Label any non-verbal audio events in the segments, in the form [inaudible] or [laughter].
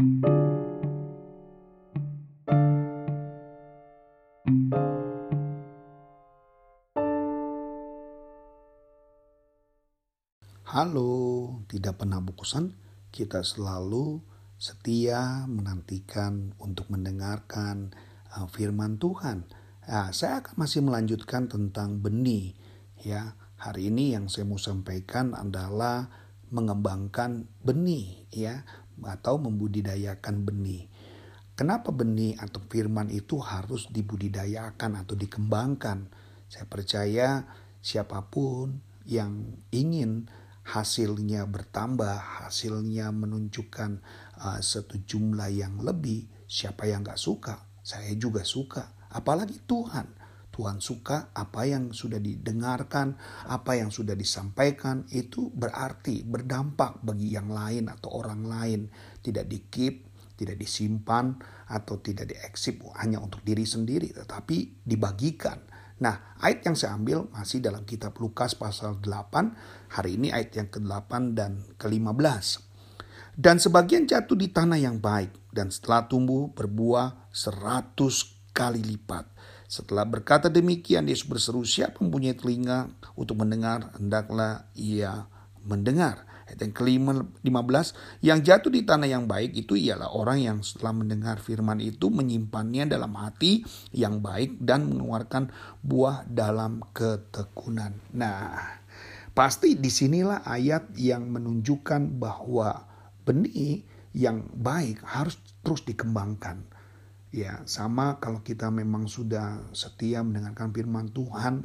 Halo, tidak pernah bosan. Kita selalu setia menantikan untuk mendengarkan uh, firman Tuhan. Nah, saya akan masih melanjutkan tentang benih. Ya, hari ini yang saya mau sampaikan adalah mengembangkan benih, ya, atau membudidayakan benih. Kenapa benih atau firman itu harus dibudidayakan atau dikembangkan? Saya percaya siapa pun yang ingin hasilnya bertambah, hasilnya menunjukkan uh, satu jumlah yang lebih, siapa yang gak suka? Saya juga suka. Apalagi Tuhan. Tuhan suka apa yang sudah didengarkan, apa yang sudah disampaikan, itu berarti berdampak bagi yang lain atau orang lain. Tidak dikip, tidak disimpan, atau tidak dieksip hanya untuk diri sendiri, tetapi dibagikan Nah, ayat yang saya ambil masih dalam kitab Lukas pasal 8. Hari ini ayat yang ke-8 dan ke-15. Dan sebagian jatuh di tanah yang baik dan setelah tumbuh berbuah seratus kali lipat. Setelah berkata demikian, Yesus berseru, siapa mempunyai telinga untuk mendengar, hendaklah ia mendengar. Ayat yang kelima, 15, yang jatuh di tanah yang baik itu ialah orang yang setelah mendengar firman itu menyimpannya dalam hati yang baik dan mengeluarkan buah dalam ketekunan. Nah, pasti di sinilah ayat yang menunjukkan bahwa benih yang baik harus terus dikembangkan. Ya, sama kalau kita memang sudah setia mendengarkan firman Tuhan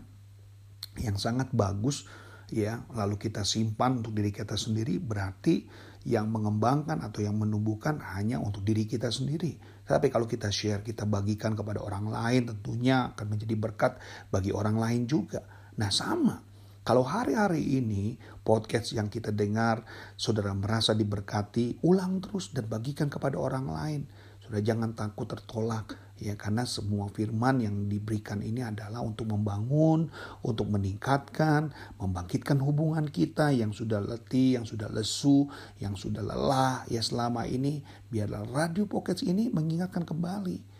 yang sangat bagus, ya lalu kita simpan untuk diri kita sendiri berarti yang mengembangkan atau yang menumbuhkan hanya untuk diri kita sendiri. Tapi kalau kita share, kita bagikan kepada orang lain tentunya akan menjadi berkat bagi orang lain juga. Nah sama, kalau hari-hari ini podcast yang kita dengar, saudara merasa diberkati, ulang terus dan bagikan kepada orang lain. Sudah jangan takut tertolak ya karena semua firman yang diberikan ini adalah untuk membangun, untuk meningkatkan, membangkitkan hubungan kita yang sudah letih, yang sudah lesu, yang sudah lelah ya selama ini biarlah radio pocket ini mengingatkan kembali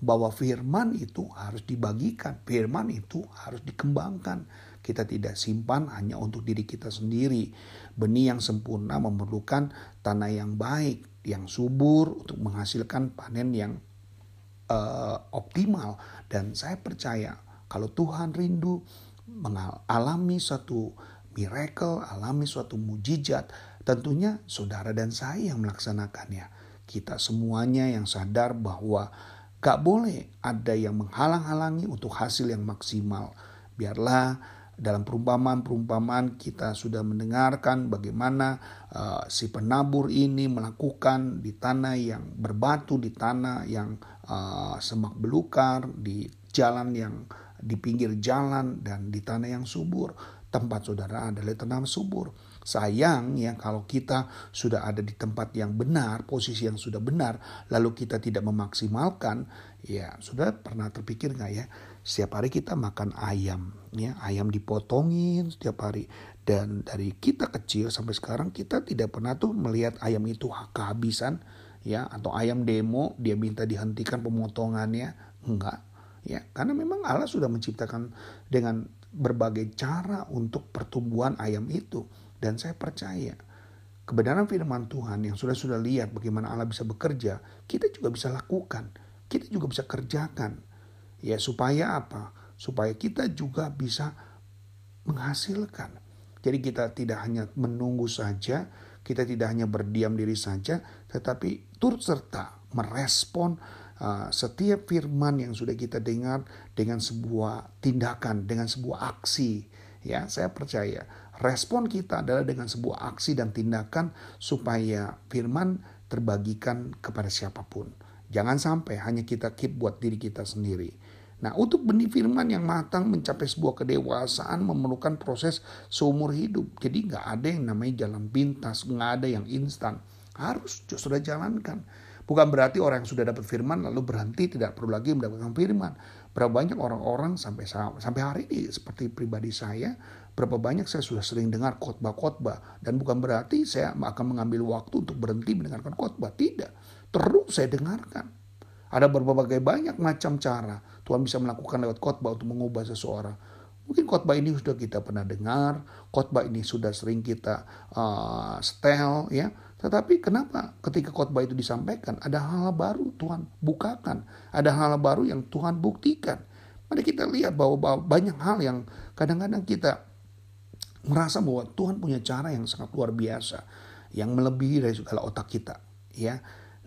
bahwa firman itu harus dibagikan, firman itu harus dikembangkan. Kita tidak simpan hanya untuk diri kita sendiri. Benih yang sempurna memerlukan tanah yang baik, yang subur untuk menghasilkan panen yang uh, optimal dan saya percaya kalau Tuhan rindu mengalami suatu miracle, alami suatu mujizat, tentunya saudara dan saya yang melaksanakannya. Kita semuanya yang sadar bahwa gak boleh ada yang menghalang-halangi untuk hasil yang maksimal. Biarlah dalam perumpamaan-perumpamaan kita sudah mendengarkan bagaimana uh, si penabur ini melakukan di tanah yang berbatu, di tanah yang uh, semak belukar, di jalan yang di pinggir jalan dan di tanah yang subur. Tempat saudara adalah tanah subur. Sayang ya kalau kita sudah ada di tempat yang benar, posisi yang sudah benar, lalu kita tidak memaksimalkan, ya sudah pernah terpikir nggak ya? Setiap hari kita makan ayam, ya ayam dipotongin setiap hari. Dan dari kita kecil sampai sekarang kita tidak pernah tuh melihat ayam itu kehabisan, ya atau ayam demo dia minta dihentikan pemotongannya, enggak. Ya, karena memang Allah sudah menciptakan dengan berbagai cara untuk pertumbuhan ayam itu. Dan saya percaya kebenaran firman Tuhan yang sudah sudah lihat bagaimana Allah bisa bekerja, kita juga bisa lakukan. Kita juga bisa kerjakan. Ya supaya apa? Supaya kita juga bisa menghasilkan. Jadi kita tidak hanya menunggu saja, kita tidak hanya berdiam diri saja, tetapi turut serta merespon uh, setiap firman yang sudah kita dengar dengan sebuah tindakan, dengan sebuah aksi. Ya, saya percaya respon kita adalah dengan sebuah aksi dan tindakan supaya firman terbagikan kepada siapa pun. Jangan sampai hanya kita keep buat diri kita sendiri. Nah, untuk benih firman yang matang mencapai sebuah kedewasaan memerlukan proses seumur hidup. Jadi nggak ada yang namanya jalan pintas, nggak ada yang instan. Harus sudah jalankan. Bukan berarti orang yang sudah dapat firman lalu berhenti tidak perlu lagi mendapatkan firman. Berapa banyak orang-orang sampai sampai hari ini seperti pribadi saya, berapa banyak saya sudah sering dengar khotbah-khotbah dan bukan berarti saya akan mengambil waktu untuk berhenti mendengarkan khotbah. Tidak. Terus saya dengarkan. Ada berbagai banyak macam cara Tuhan bisa melakukan lewat khotbah untuk mengubah seseorang. Mungkin khotbah ini sudah kita pernah dengar, khotbah ini sudah sering kita uh, setel ya. Tetapi kenapa ketika khotbah itu disampaikan ada hal, baru Tuhan bukakan, ada hal, hal baru yang Tuhan buktikan. Mari kita lihat bahwa banyak hal yang kadang-kadang kita merasa bahwa Tuhan punya cara yang sangat luar biasa, yang melebihi dari segala otak kita, ya.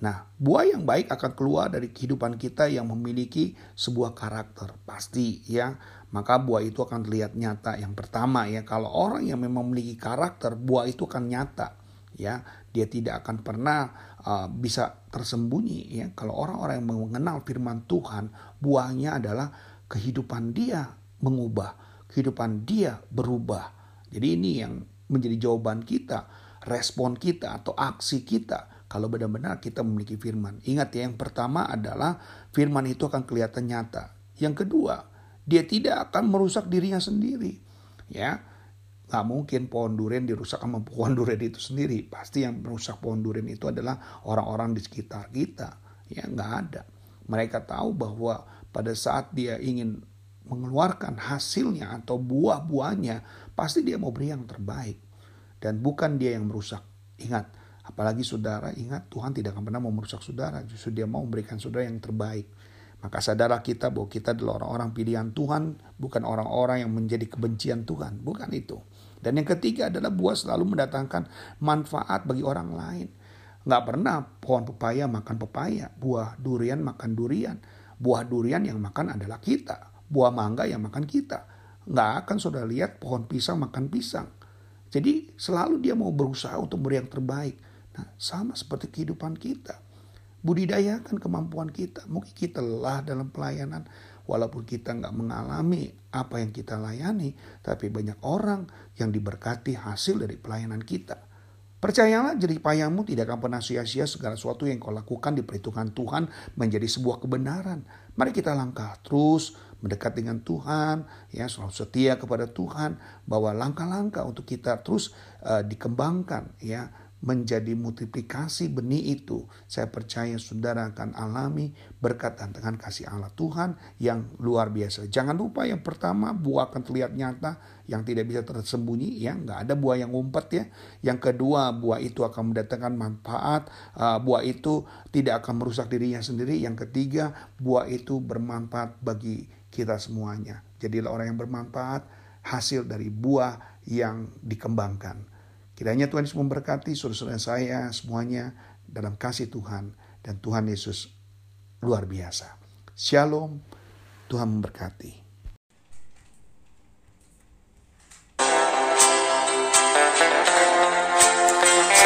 Nah, buah yang baik akan keluar dari kehidupan kita yang memiliki sebuah karakter, pasti ya. Maka buah itu akan terlihat nyata. Yang pertama ya, kalau orang yang memang memiliki karakter, buah itu akan nyata ya. Dia tidak akan pernah uh, bisa tersembunyi ya. Kalau orang-orang yang mengenal firman Tuhan, buahnya adalah kehidupan dia mengubah, kehidupan dia berubah. Jadi ini yang menjadi jawaban kita, respon kita atau aksi kita kalau benar-benar kita memiliki firman. Ingat ya, yang pertama adalah firman itu akan kelihatan nyata. Yang kedua, dia tidak akan merusak dirinya sendiri. Ya, nggak mungkin pohon durian dirusak sama pohon [laughs] durian itu sendiri. Pasti yang merusak pohon durian itu adalah orang-orang di sekitar kita. Ya, nggak ada. Mereka tahu bahwa pada saat dia ingin mengeluarkan hasilnya atau buah-buahnya, pasti dia mau beri yang terbaik. Dan bukan dia yang merusak. Ingat, Apalagi saudara ingat Tuhan tidak akan pernah mau merusak saudara. Justru dia mau memberikan saudara yang terbaik. Maka sadara kita bahwa kita adalah orang-orang pilihan Tuhan. Bukan orang-orang yang menjadi kebencian Tuhan. Bukan itu. Dan yang ketiga adalah buah selalu mendatangkan manfaat bagi orang lain. Nggak pernah pohon pepaya makan pepaya. Buah durian makan durian. Buah durian yang makan adalah kita. Buah mangga yang makan kita. Nggak akan saudara lihat pohon pisang makan pisang. Jadi selalu dia mau berusaha untuk beri yang terbaik. Nah, sama seperti kehidupan kita. Budidayakan kemampuan kita. Mungkin kita lelah dalam pelayanan, walaupun kita nggak mengalami apa yang kita layani, tapi banyak orang yang diberkati hasil dari pelayanan kita. Percayalah jerih payahmu tidak akan pernah sia-sia segala sesuatu yang kau lakukan diperhitungkan Tuhan menjadi sebuah kebenaran. Mari kita langkah terus mendekat dengan Tuhan, ya selalu setia kepada Tuhan, bahwa langkah-langkah untuk kita terus uh, dikembangkan, ya menjadi multiplikasi benih itu, saya percaya saudara akan alami berkat dan dengan kasih Allah Tuhan yang luar biasa. Jangan lupa yang pertama buah akan terlihat nyata yang tidak bisa tersembunyi ya, nggak ada buah yang ngumpet ya. Yang kedua buah itu akan mendatangkan manfaat, uh, buah itu tidak akan merusak dirinya sendiri. Yang ketiga buah itu bermanfaat bagi kita semuanya. Jadilah orang yang bermanfaat hasil dari buah yang dikembangkan. Kiranya Tuhan Yesus memberkati saudara-saudara saya semuanya dalam kasih Tuhan dan Tuhan Yesus luar biasa. Shalom, Tuhan memberkati.